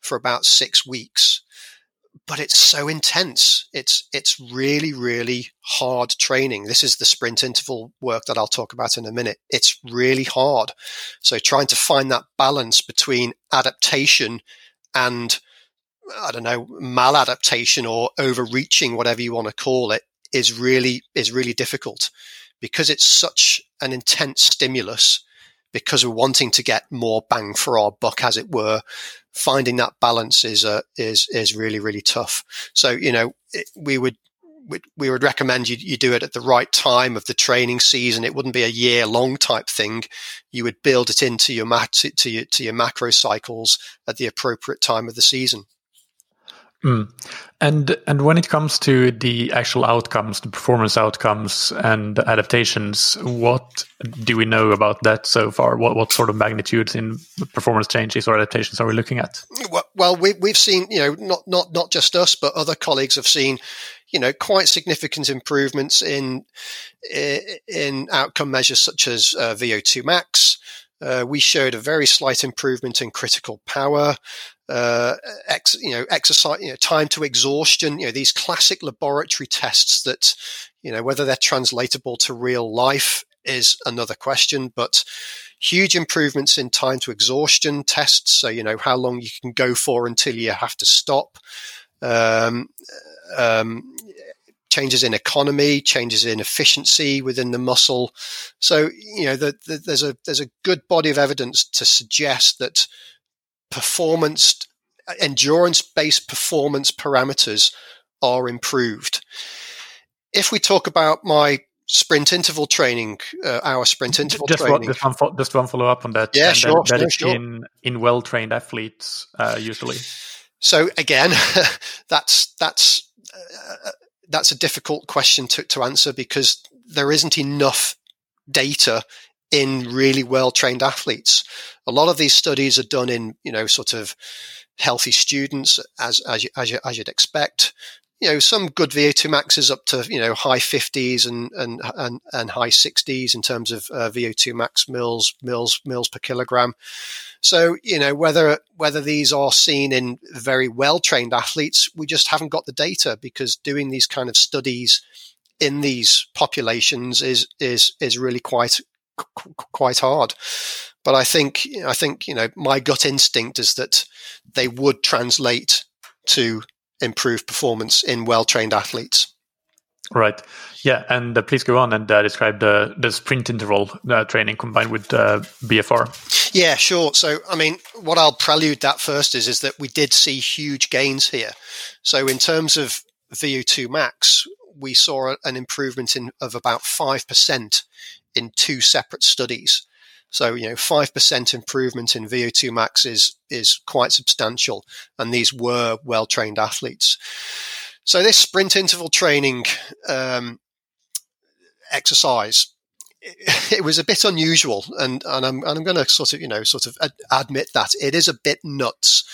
for about six weeks. But it's so intense. It's it's really, really hard training. This is the sprint interval work that I'll talk about in a minute. It's really hard. So trying to find that balance between adaptation and I don't know, maladaptation or overreaching, whatever you want to call it, is really is really difficult because it's such an intense stimulus. Because we're wanting to get more bang for our buck, as it were, finding that balance is uh, is is really really tough. So you know, we would we would recommend you, you do it at the right time of the training season. It wouldn't be a year long type thing. You would build it into your mat to your to your macro cycles at the appropriate time of the season. Mm. And and when it comes to the actual outcomes, the performance outcomes and adaptations, what do we know about that so far? What what sort of magnitudes in performance changes or adaptations are we looking at? Well, we, we've seen, you know, not not not just us, but other colleagues have seen, you know, quite significant improvements in in outcome measures such as uh, VO2 max. Uh, we showed a very slight improvement in critical power uh, ex, you know, exercise, you know, time to exhaustion, you know, these classic laboratory tests that, you know, whether they're translatable to real life is another question, but huge improvements in time to exhaustion tests. So, you know, how long you can go for until you have to stop. Um, um, changes in economy, changes in efficiency within the muscle. So, you know, the, the, there's a there's a good body of evidence to suggest that performance, endurance based performance parameters are improved. If we talk about my sprint interval training, uh, our sprint interval just training. One, just, one, just one follow up on that. Yeah, sure. That, that sure, is sure. in, in well trained athletes, uh, usually. So again, [laughs] that's that's uh, that's a difficult question to, to answer because there isn't enough data in really well trained athletes. A lot of these studies are done in, you know, sort of healthy students as, as, you, as, you, as you'd expect. You know, some good VO2 maxes up to, you know, high 50s and, and, and, and high 60s in terms of uh, VO2 max mils, mils, mils per kilogram. So, you know, whether, whether these are seen in very well trained athletes, we just haven't got the data because doing these kind of studies in these populations is, is, is really quite quite hard. But I think I think you know my gut instinct is that they would translate to improved performance in well trained athletes. Right. Yeah, and uh, please go on and uh, describe the the sprint interval uh, training combined with uh, BFR. Yeah, sure. So, I mean, what I'll prelude that first is is that we did see huge gains here. So, in terms of VO2 max, we saw an improvement in of about five percent in two separate studies. So, you know, 5% improvement in VO2 max is, is quite substantial. And these were well trained athletes. So, this sprint interval training um, exercise [laughs] it, was a bit unusual, and and I'm and I'm going to sort of you know sort of ad- admit that it is a bit nuts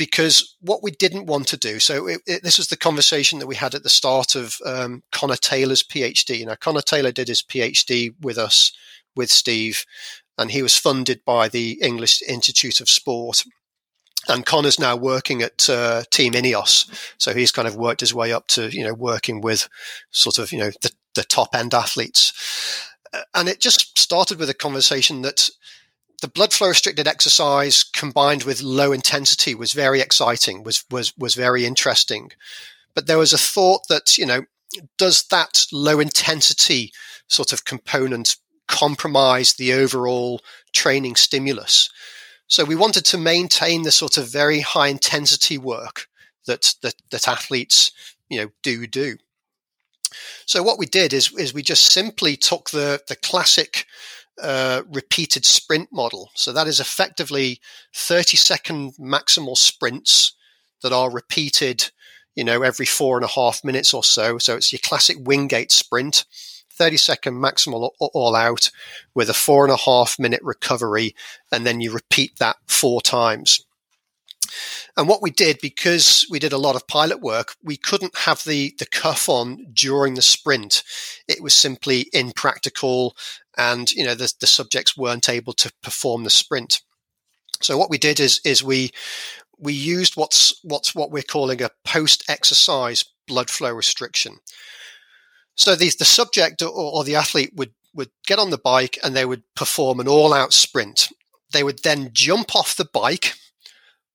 because what we didn't want to do. So it, it, this was the conversation that we had at the start of um, Connor Taylor's PhD. Now Connor Taylor did his PhD with us with Steve, and he was funded by the English Institute of Sport. And Connor's now working at uh, Team Ineos, so he's kind of worked his way up to you know working with sort of you know the, the top end athletes. Uh, and it just started with a conversation that the blood flow restricted exercise combined with low intensity was very exciting, was was was very interesting. But there was a thought that, you know, does that low intensity sort of component compromise the overall training stimulus? So we wanted to maintain the sort of very high intensity work that that, that athletes, you know, do do. So what we did is is we just simply took the the classic uh, repeated sprint model. So that is effectively 30 second maximal sprints that are repeated, you know, every four and a half minutes or so. So it's your classic Wingate sprint, 30 second maximal all out with a four and a half minute recovery. And then you repeat that four times. And what we did, because we did a lot of pilot work, we couldn't have the, the cuff on during the sprint. It was simply impractical and, you know, the, the subjects weren't able to perform the sprint. So what we did is, is we, we used what's, what's what we're calling a post exercise blood flow restriction. So the, the subject or, or the athlete would, would get on the bike and they would perform an all out sprint. They would then jump off the bike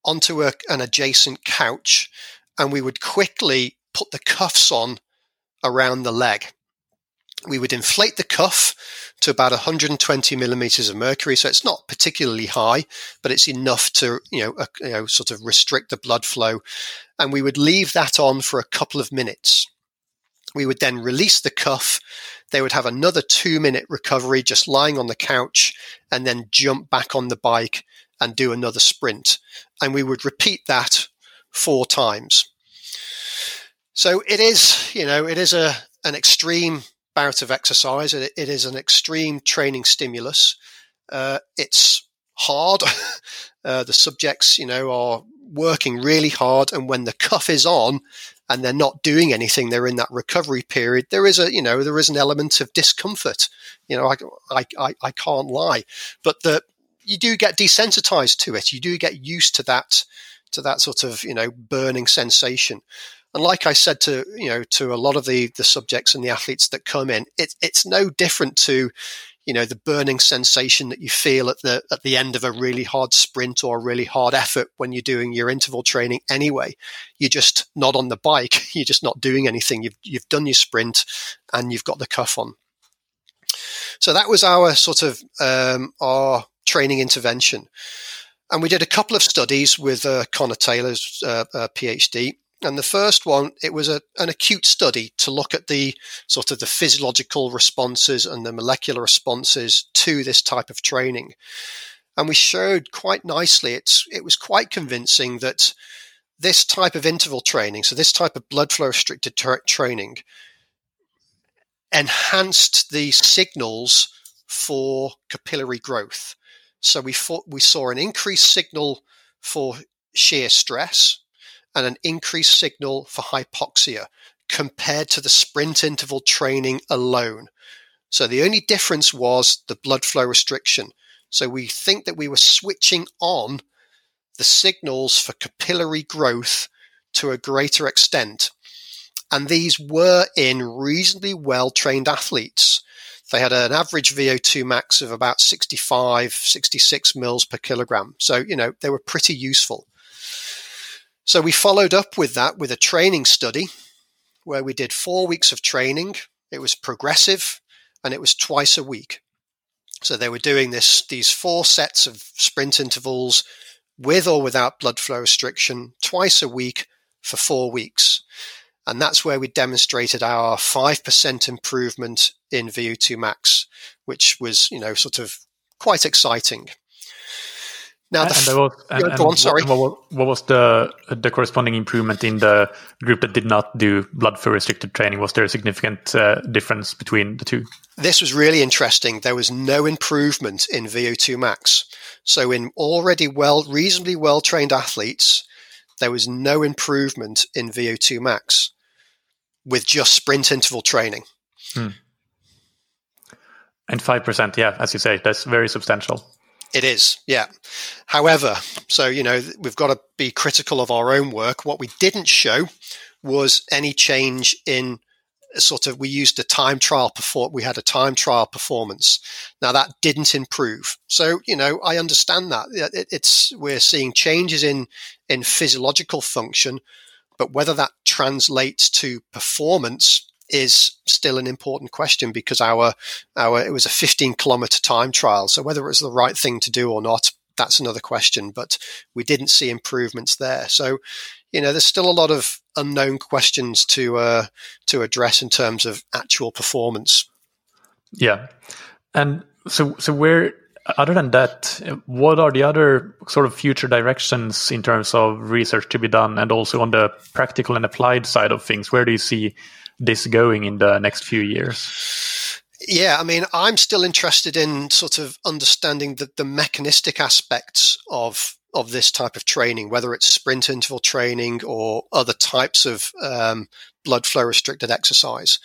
onto a, an adjacent couch and we would quickly put the cuffs on around the leg. We would inflate the cuff to about 120 millimeters of mercury, so it's not particularly high, but it's enough to you know, uh, you know sort of restrict the blood flow, and we would leave that on for a couple of minutes. We would then release the cuff. They would have another two minute recovery just lying on the couch and then jump back on the bike and do another sprint. And we would repeat that four times. So it is, you know, it is a an extreme bout of exercise. it, it is an extreme training stimulus. Uh, it's hard. [laughs] uh, the subjects, you know, are working really hard, and when the cuff is on, and they're not doing anything, they're in that recovery period. There is a, you know, there is an element of discomfort. You know, I, I, I can't lie, but the you do get desensitized to it. You do get used to that to that sort of you know burning sensation. And like I said to you know to a lot of the the subjects and the athletes that come in, it, it's no different to you know the burning sensation that you feel at the at the end of a really hard sprint or a really hard effort when you're doing your interval training anyway you're just not on the bike [laughs] you're just not doing anything you've you've done your sprint and you've got the cuff on so that was our sort of um, our training intervention. And we did a couple of studies with uh, Connor Taylor's uh, uh, PhD. And the first one, it was a, an acute study to look at the sort of the physiological responses and the molecular responses to this type of training. And we showed quite nicely, it's, it was quite convincing that this type of interval training, so this type of blood flow restricted tra- training, enhanced the signals for capillary growth. So we thought we saw an increased signal for shear stress and an increased signal for hypoxia compared to the sprint interval training alone. So the only difference was the blood flow restriction. So we think that we were switching on the signals for capillary growth to a greater extent. And these were in reasonably well trained athletes. They had an average VO2 max of about 65, 66 mils per kilogram. So, you know, they were pretty useful. So we followed up with that with a training study where we did four weeks of training. It was progressive and it was twice a week. So they were doing this, these four sets of sprint intervals with or without blood flow restriction twice a week for four weeks. And that's where we demonstrated our 5% improvement in VO2 max, which was, you know, sort of quite exciting. Now, and, was, and, on. Sorry. What, what, was the the corresponding improvement in the group that did not do blood flow restricted training? Was there a significant uh, difference between the two? This was really interesting. There was no improvement in VO2 max. So, in already well, reasonably well trained athletes, there was no improvement in VO2 max with just sprint interval training. Hmm. And 5%, yeah, as you say, that's very substantial. It is, yeah. However, so, you know, we've got to be critical of our own work. What we didn't show was any change in sort of, we used a time trial perform, we had a time trial performance. Now that didn't improve. So, you know, I understand that it, it's, we're seeing changes in, in physiological function, but whether that translates to performance is still an important question because our our it was a 15 kilometer time trial. So whether it was the right thing to do or not, that's another question. But we didn't see improvements there. So you know, there's still a lot of unknown questions to uh, to address in terms of actual performance. Yeah, and so so where other than that, what are the other sort of future directions in terms of research to be done, and also on the practical and applied side of things? Where do you see this going in the next few years? Yeah, I mean, I'm still interested in sort of understanding the, the mechanistic aspects of of this type of training, whether it's sprint interval training or other types of um, blood flow restricted exercise.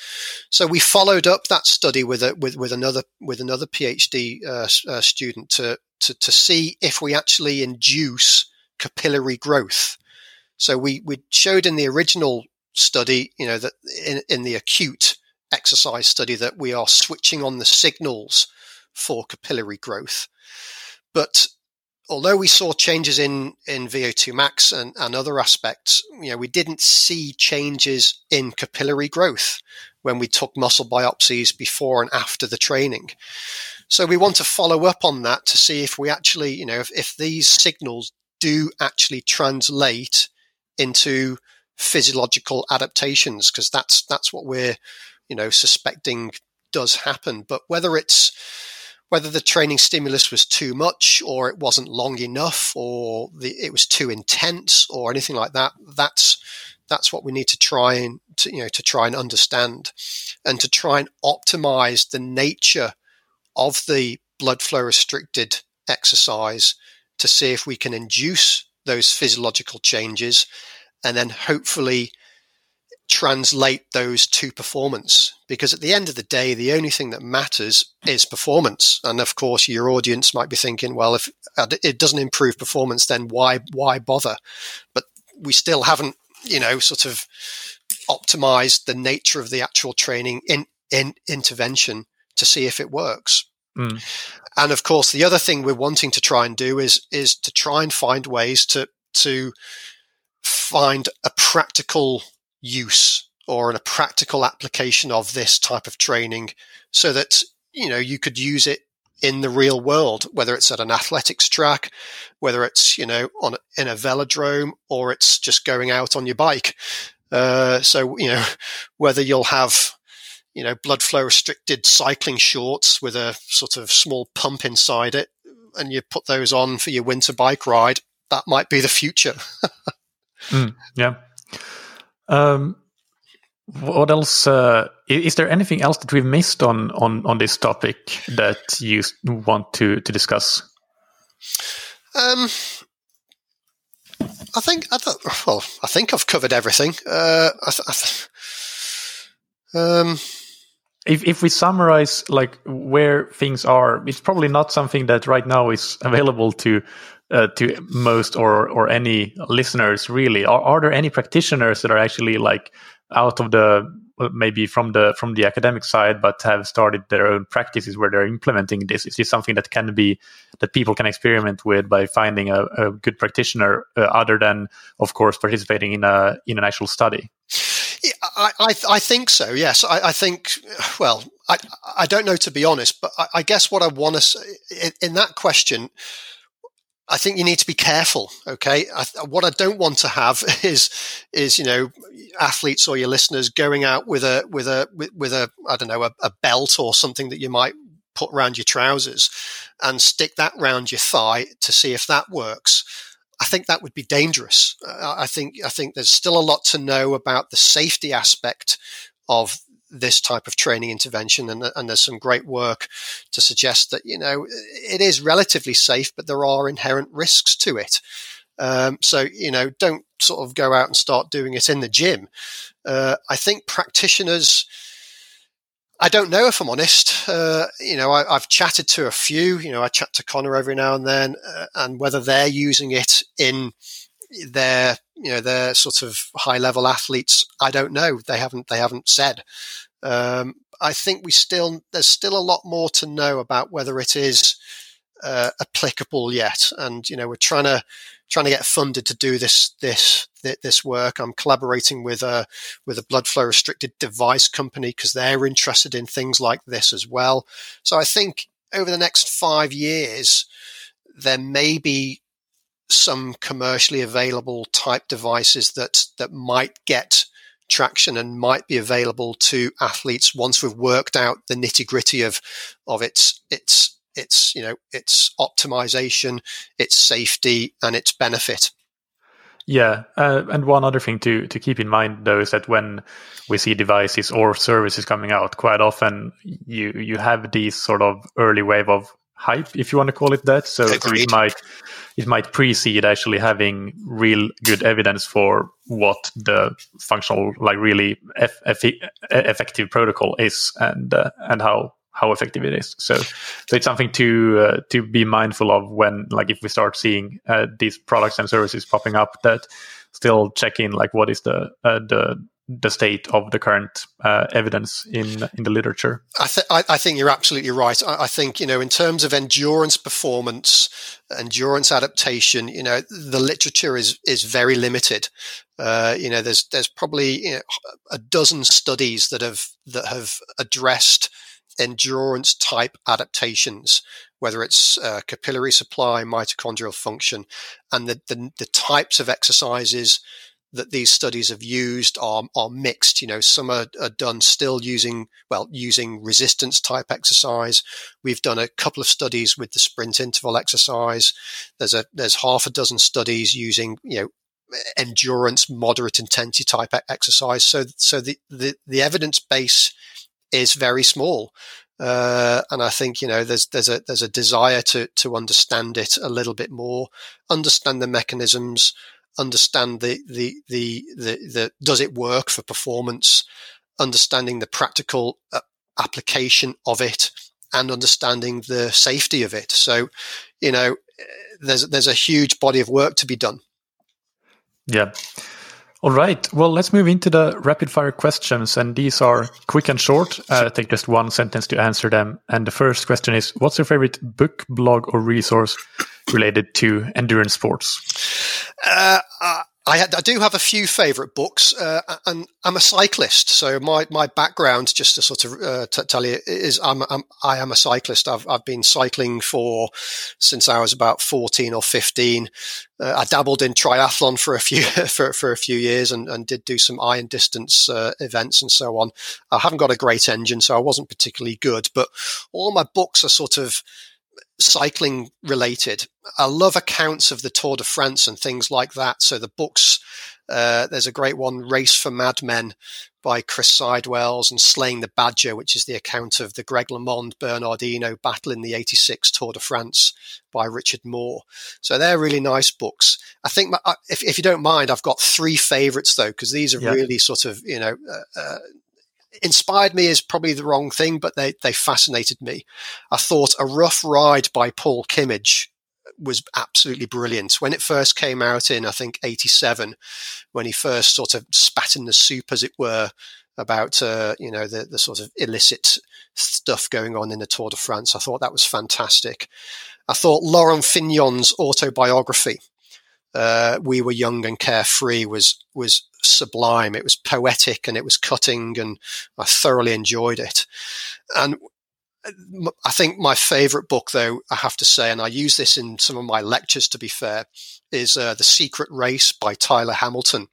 So we followed up that study with a, with with another with another PhD uh, uh, student to, to to see if we actually induce capillary growth. So we we showed in the original study, you know, that in, in the acute exercise study that we are switching on the signals for capillary growth. But although we saw changes in, in VO2 max and, and other aspects, you know, we didn't see changes in capillary growth when we took muscle biopsies before and after the training. So we want to follow up on that to see if we actually, you know, if, if these signals do actually translate into physiological adaptations because that's that's what we're you know suspecting does happen. But whether it's whether the training stimulus was too much or it wasn't long enough or the, it was too intense or anything like that that's that's what we need to try and to, you know to try and understand and to try and optimize the nature of the blood flow restricted exercise to see if we can induce those physiological changes and then hopefully translate those to performance. Because at the end of the day, the only thing that matters is performance. And of course, your audience might be thinking, well, if it doesn't improve performance, then why why bother? But we still haven't, you know, sort of optimized the nature of the actual training in, in intervention to see if it works. Mm. And of course, the other thing we're wanting to try and do is is to try and find ways to to find a practical use or a practical application of this type of training so that you know you could use it in the real world whether it's at an athletics track whether it's you know on in a velodrome or it's just going out on your bike. Uh, so you know [laughs] whether you'll have you know blood flow restricted cycling shorts with a sort of small pump inside it and you put those on for your winter bike ride that might be the future [laughs] Mm, yeah. Um, what else? Uh, is there anything else that we've missed on on on this topic that you want to to discuss? Um, I think I thought, well, I think I've covered everything. Uh, I th- I th- um, if if we summarize like where things are, it's probably not something that right now is available to uh, to most or or any listeners really are, are there any practitioners that are actually like out of the maybe from the from the academic side but have started their own practices where they're implementing this is this something that can be that people can experiment with by finding a, a good practitioner uh, other than of course participating in a in an actual study I, I, I think so. Yes, I, I think. Well, I, I don't know to be honest, but I, I guess what I want to say in, in that question, I think you need to be careful. Okay, I, what I don't want to have [laughs] is is you know athletes or your listeners going out with a with a with, with a I don't know a, a, belt or something that you might put around your trousers and stick that round your thigh to see if that works. I think that would be dangerous. I think I think there's still a lot to know about the safety aspect of this type of training intervention, and, and there's some great work to suggest that you know it is relatively safe, but there are inherent risks to it. Um, so you know, don't sort of go out and start doing it in the gym. Uh, I think practitioners I don't know if I'm honest. Uh, you know, I, have chatted to a few. You know, I chat to Connor every now and then, uh, and whether they're using it in their, you know, they're sort of high level athletes, I don't know. They haven't. They haven't said. Um, I think we still there's still a lot more to know about whether it is uh, applicable yet, and you know, we're trying to trying to get funded to do this this this work. I'm collaborating with a with a blood flow restricted device company because they're interested in things like this as well. So I think over the next five years, there may be some commercially available type devices that that might get traction and might be available to athletes once we've worked out the nitty gritty of of its its its you know its optimization, its safety, and its benefit. Yeah, uh, and one other thing to to keep in mind though is that when we see devices or services coming out, quite often you you have these sort of early wave of hype, if you want to call it that. So, so it might it might precede actually having real good evidence for what the functional, like really eff- eff- effective protocol is, and uh, and how how effective it is. So, so it's something to uh, to be mindful of when, like, if we start seeing uh, these products and services popping up, that still check in, like, what is the uh, the the state of the current uh, evidence in in the literature. I, th- I, I, think you're absolutely right. I, I, think you know in terms of endurance performance, endurance adaptation, you know the literature is is very limited. Uh, you know, there's there's probably you know, a dozen studies that have that have addressed endurance type adaptations, whether it's uh, capillary supply, mitochondrial function, and the, the, the types of exercises that these studies have used are, are mixed. You know, some are, are, done still using, well, using resistance type exercise. We've done a couple of studies with the sprint interval exercise. There's a, there's half a dozen studies using, you know, endurance, moderate intensity type exercise. So, so the, the, the evidence base is very small. Uh, and I think you know there's there's a there's a desire to to understand it a little bit more, understand the mechanisms, understand the the the the, the does it work for performance, understanding the practical uh, application of it, and understanding the safety of it. So, you know, there's there's a huge body of work to be done. Yeah. All right. Well, let's move into the rapid fire questions. And these are quick and short. Uh, take just one sentence to answer them. And the first question is What's your favorite book, blog, or resource related to endurance sports? Uh, I, had, I, do have a few favourite books, uh, and I'm a cyclist. So my, my background, just to sort of uh, t- tell you, is I'm, I'm I am a cyclist. I've I've been cycling for since I was about 14 or 15. Uh, I dabbled in triathlon for a few [laughs] for, for a few years and, and did do some iron distance uh, events and so on. I haven't got a great engine, so I wasn't particularly good. But all my books are sort of cycling related. I love accounts of the Tour de France and things like that. So the books, uh, there's a great one, Race for Madmen by Chris Sidwells and Slaying the Badger, which is the account of the Greg LeMond Bernard Hinault battle in the 86 Tour de France by Richard Moore. So they're really nice books. I think, my, if, if, you don't mind, I've got three favorites though, because these are yeah. really sort of, you know, uh, uh, inspired me is probably the wrong thing, but they, they fascinated me. I thought A Rough Ride by Paul Kimmage was absolutely brilliant. When it first came out in, I think, 87, when he first sort of spat in the soup, as it were, about, uh, you know, the, the sort of illicit stuff going on in the Tour de France, I thought that was fantastic. I thought Laurent Fignon's autobiography, uh, we were young and carefree was was sublime. It was poetic and it was cutting, and I thoroughly enjoyed it. And I think my favorite book, though, I have to say, and I use this in some of my lectures. To be fair, is uh, the Secret Race by Tyler Hamilton.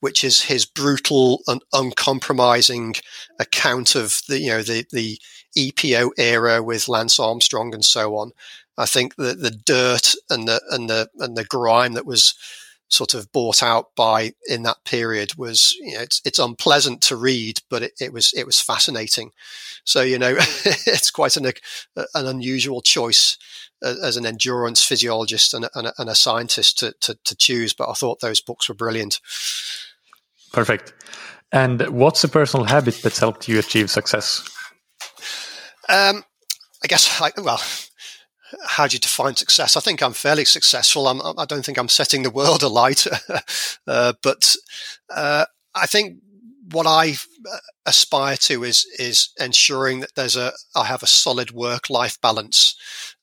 which is his brutal and uncompromising account of the you know the the EPO era with Lance Armstrong and so on. I think that the dirt and the and the and the grime that was sort of bought out by in that period was you know it's it's unpleasant to read but it, it was it was fascinating. So you know [laughs] it's quite an an unusual choice as an endurance physiologist and a, and a, and a scientist to, to, to choose but i thought those books were brilliant. Perfect. And what's a personal habit that's helped you achieve success? Um, i guess I, well how do you define success? I think I'm fairly successful. I'm, I do not think I'm setting the world alight, [laughs] uh, but uh, I think what I aspire to is is ensuring that there's a I have a solid work life balance,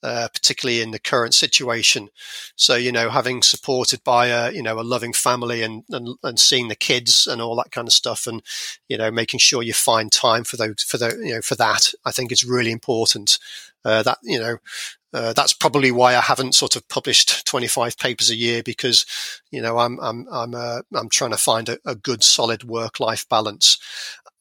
uh, particularly in the current situation. So you know, having supported by a you know a loving family and, and and seeing the kids and all that kind of stuff, and you know making sure you find time for those for the you know for that, I think is really important. Uh, that you know uh, that's probably why I haven't sort of published [laughs] 25 papers a year because, you know, I'm I'm I'm uh, I'm trying to find a, a good solid work life balance,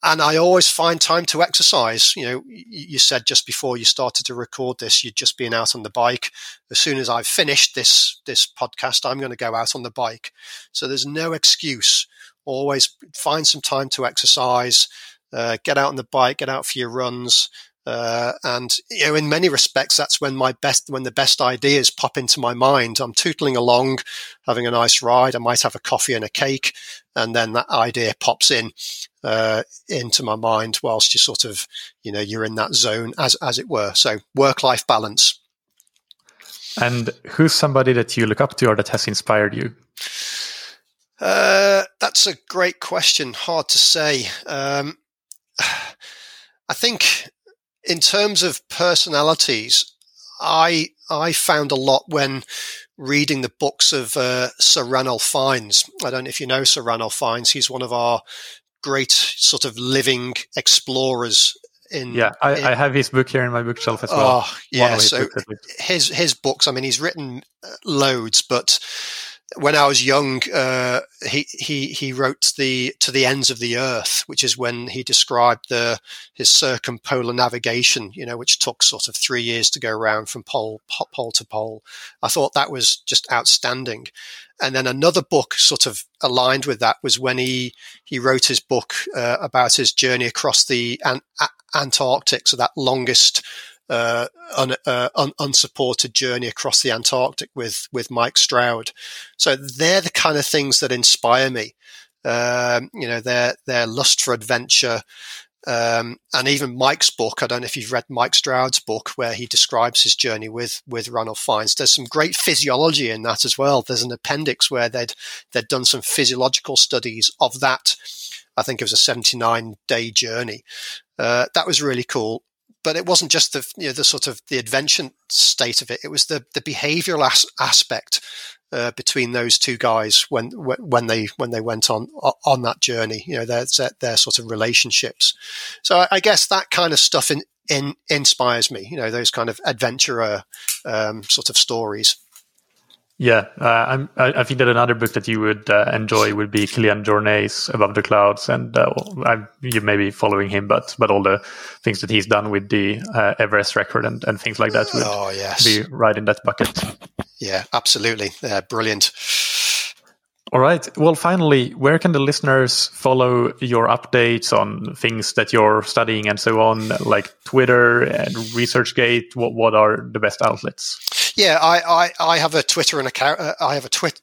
and I always find time to exercise. You know, you said just before you started to record this, you'd just been out on the bike. As soon as I've finished this this podcast, I'm going to go out on the bike. So there's no excuse. Always find some time to exercise. Uh, get out on the bike, get out for your runs, uh, and you know, in many respects, that's when my best, when the best ideas pop into my mind. I'm tootling along, having a nice ride. I might have a coffee and a cake, and then that idea pops in uh, into my mind whilst you sort of, you know, you're in that zone, as as it were. So, work-life balance. And who's somebody that you look up to or that has inspired you? Uh, that's a great question. Hard to say. Um, [sighs] I think in terms of personalities, I I found a lot when reading the books of uh, Sir Ranulph Fiennes. I don't know if you know Sir Ranulph Fiennes. He's one of our great sort of living explorers. In, yeah, I, in, I have his book here in my bookshelf as well. Oh, yeah, his so his his books. I mean, he's written uh, loads, but when I was young, uh, he he he wrote the to the ends of the earth, which is when he described the his circumpolar navigation. You know, which took sort of three years to go around from pole pole to pole. I thought that was just outstanding. And then another book, sort of aligned with that, was when he he wrote his book uh, about his journey across the An- Antarctic, so that longest uh, un, uh, un, unsupported journey across the Antarctic with with Mike Stroud. So they're the kind of things that inspire me. Um, you know, their their lust for adventure, um, and even Mike's book. I don't know if you've read Mike Stroud's book, where he describes his journey with with Ranulph Fiennes. There's some great physiology in that as well. There's an appendix where they'd they'd done some physiological studies of that. I think it was a 79 day journey. Uh, that was really cool but it wasn't just the you know, the sort of the adventure state of it. It was the the behavioural as- aspect uh, between those two guys when when they when they went on on that journey. You know, their their sort of relationships. So I, guess that kind of stuff in, in inspires me. You know, those kind of adventurer um, sort of stories. Yeah, uh, I, I think that another book that you would uh, enjoy would be Kilian Jornet's Above the Clouds, and uh, you may be following him, but but all the things that he's done with the uh, Everest record and, and things like that would oh, yes. be right in that bucket. Yeah, absolutely. Yeah, brilliant. All right. Well, finally, where can the listeners follow your updates on things that you're studying and so on, like Twitter and ResearchGate? What what are the best outlets? Yeah, I I, I have a Twitter and account. Uh, I have a Twitter.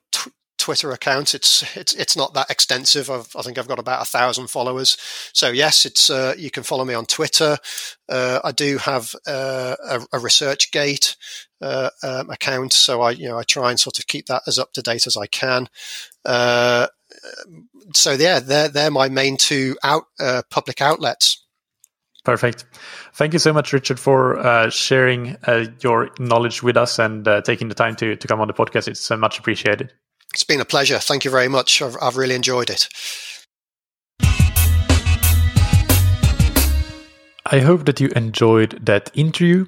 Twitter account. It's it's it's not that extensive. I've, i think I've got about a thousand followers. So yes, it's uh, you can follow me on Twitter. Uh, I do have uh, a, a ResearchGate uh, um, account, so I you know I try and sort of keep that as up to date as I can. Uh, so yeah, they're they're my main two out uh, public outlets. Perfect. Thank you so much, Richard, for uh, sharing uh, your knowledge with us and uh, taking the time to, to come on the podcast. It's much appreciated. It's been a pleasure. Thank you very much. I've, I've really enjoyed it. I hope that you enjoyed that interview.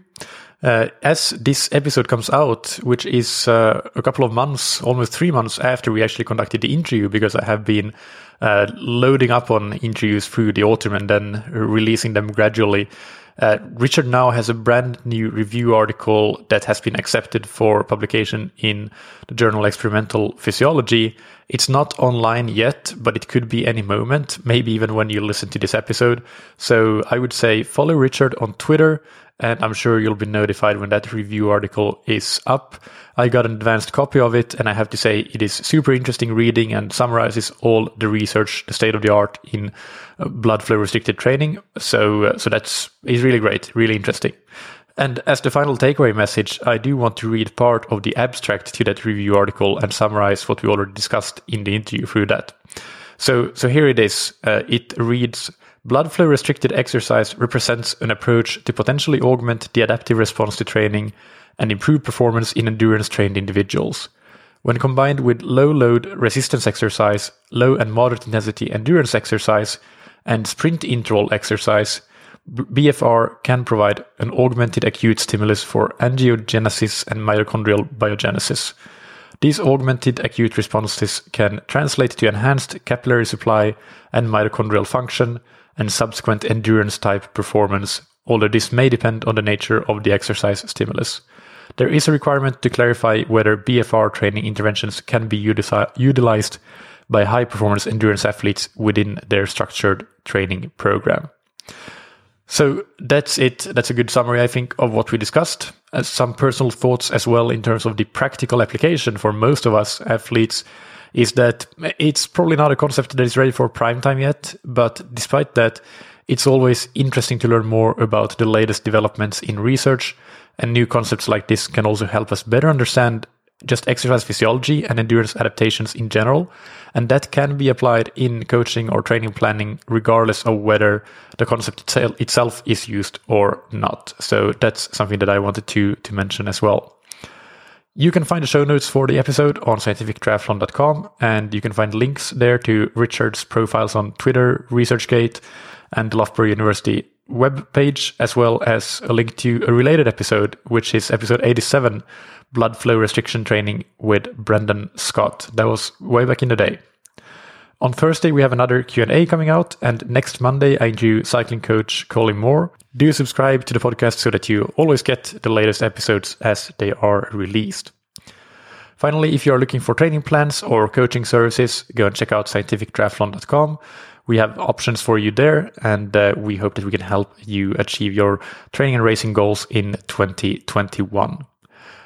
Uh, as this episode comes out, which is uh, a couple of months, almost three months after we actually conducted the interview, because I have been uh, loading up on interviews through the autumn and then releasing them gradually. Uh, Richard now has a brand new review article that has been accepted for publication in the journal Experimental Physiology. It's not online yet, but it could be any moment, maybe even when you listen to this episode. So I would say follow Richard on Twitter and I'm sure you'll be notified when that review article is up. I got an advanced copy of it, and I have to say it is super interesting reading and summarizes all the research, the state of the art in uh, blood flow restricted training. So, uh, so that's is really great, really interesting. And as the final takeaway message, I do want to read part of the abstract to that review article and summarize what we already discussed in the interview through that. So, so here it is. Uh, it reads. Blood flow restricted exercise represents an approach to potentially augment the adaptive response to training and improve performance in endurance trained individuals. When combined with low load resistance exercise, low and moderate intensity endurance exercise, and sprint interval exercise, BFR can provide an augmented acute stimulus for angiogenesis and mitochondrial biogenesis. These augmented acute responses can translate to enhanced capillary supply and mitochondrial function, and subsequent endurance type performance, although this may depend on the nature of the exercise stimulus. There is a requirement to clarify whether BFR training interventions can be utilized by high performance endurance athletes within their structured training program. So that's it. That's a good summary, I think, of what we discussed. Uh, some personal thoughts as well in terms of the practical application for most of us athletes is that it's probably not a concept that is ready for prime time yet, but despite that, it's always interesting to learn more about the latest developments in research, and new concepts like this can also help us better understand just exercise physiology and endurance adaptations in general. And that can be applied in coaching or training planning, regardless of whether the concept itself is used or not. So that's something that I wanted to, to mention as well. You can find the show notes for the episode on scientifictriathlon.com, and you can find links there to Richard's profiles on Twitter, ResearchGate, and the Loughborough University webpage, as well as a link to a related episode, which is episode 87, Blood Flow Restriction Training with Brendan Scott. That was way back in the day. On Thursday, we have another Q&A coming out, and next Monday, I interview cycling coach Colin Moore. Do subscribe to the podcast so that you always get the latest episodes as they are released. Finally, if you are looking for training plans or coaching services, go and check out scientifictriathlon.com. We have options for you there, and uh, we hope that we can help you achieve your training and racing goals in 2021.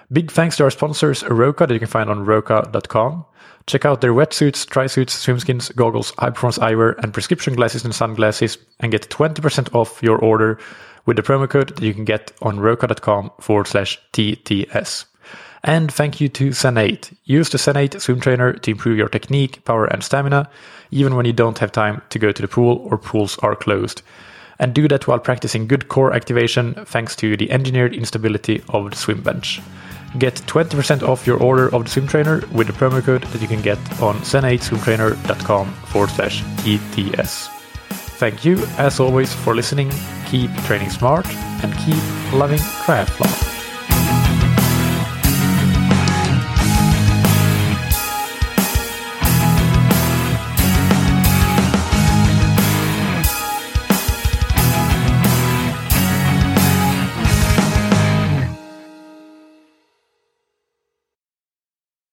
Big thanks to our sponsors, Roka, that you can find on roka.com. Check out their wetsuits, tri-suits, swimskins, goggles, high-performance eyewear, and prescription glasses and sunglasses, and get 20% off your order with the promo code that you can get on roka.com forward slash TTS. And thank you to Zen8. Use the Zen8 swim trainer to improve your technique, power, and stamina, even when you don't have time to go to the pool or pools are closed. And do that while practicing good core activation thanks to the engineered instability of the swim bench. Get 20% off your order of the swim trainer with the promo code that you can get on zen8swimtrainer.com forward slash TTS. Thank you, as always, for listening. Keep training smart and keep loving triathlon.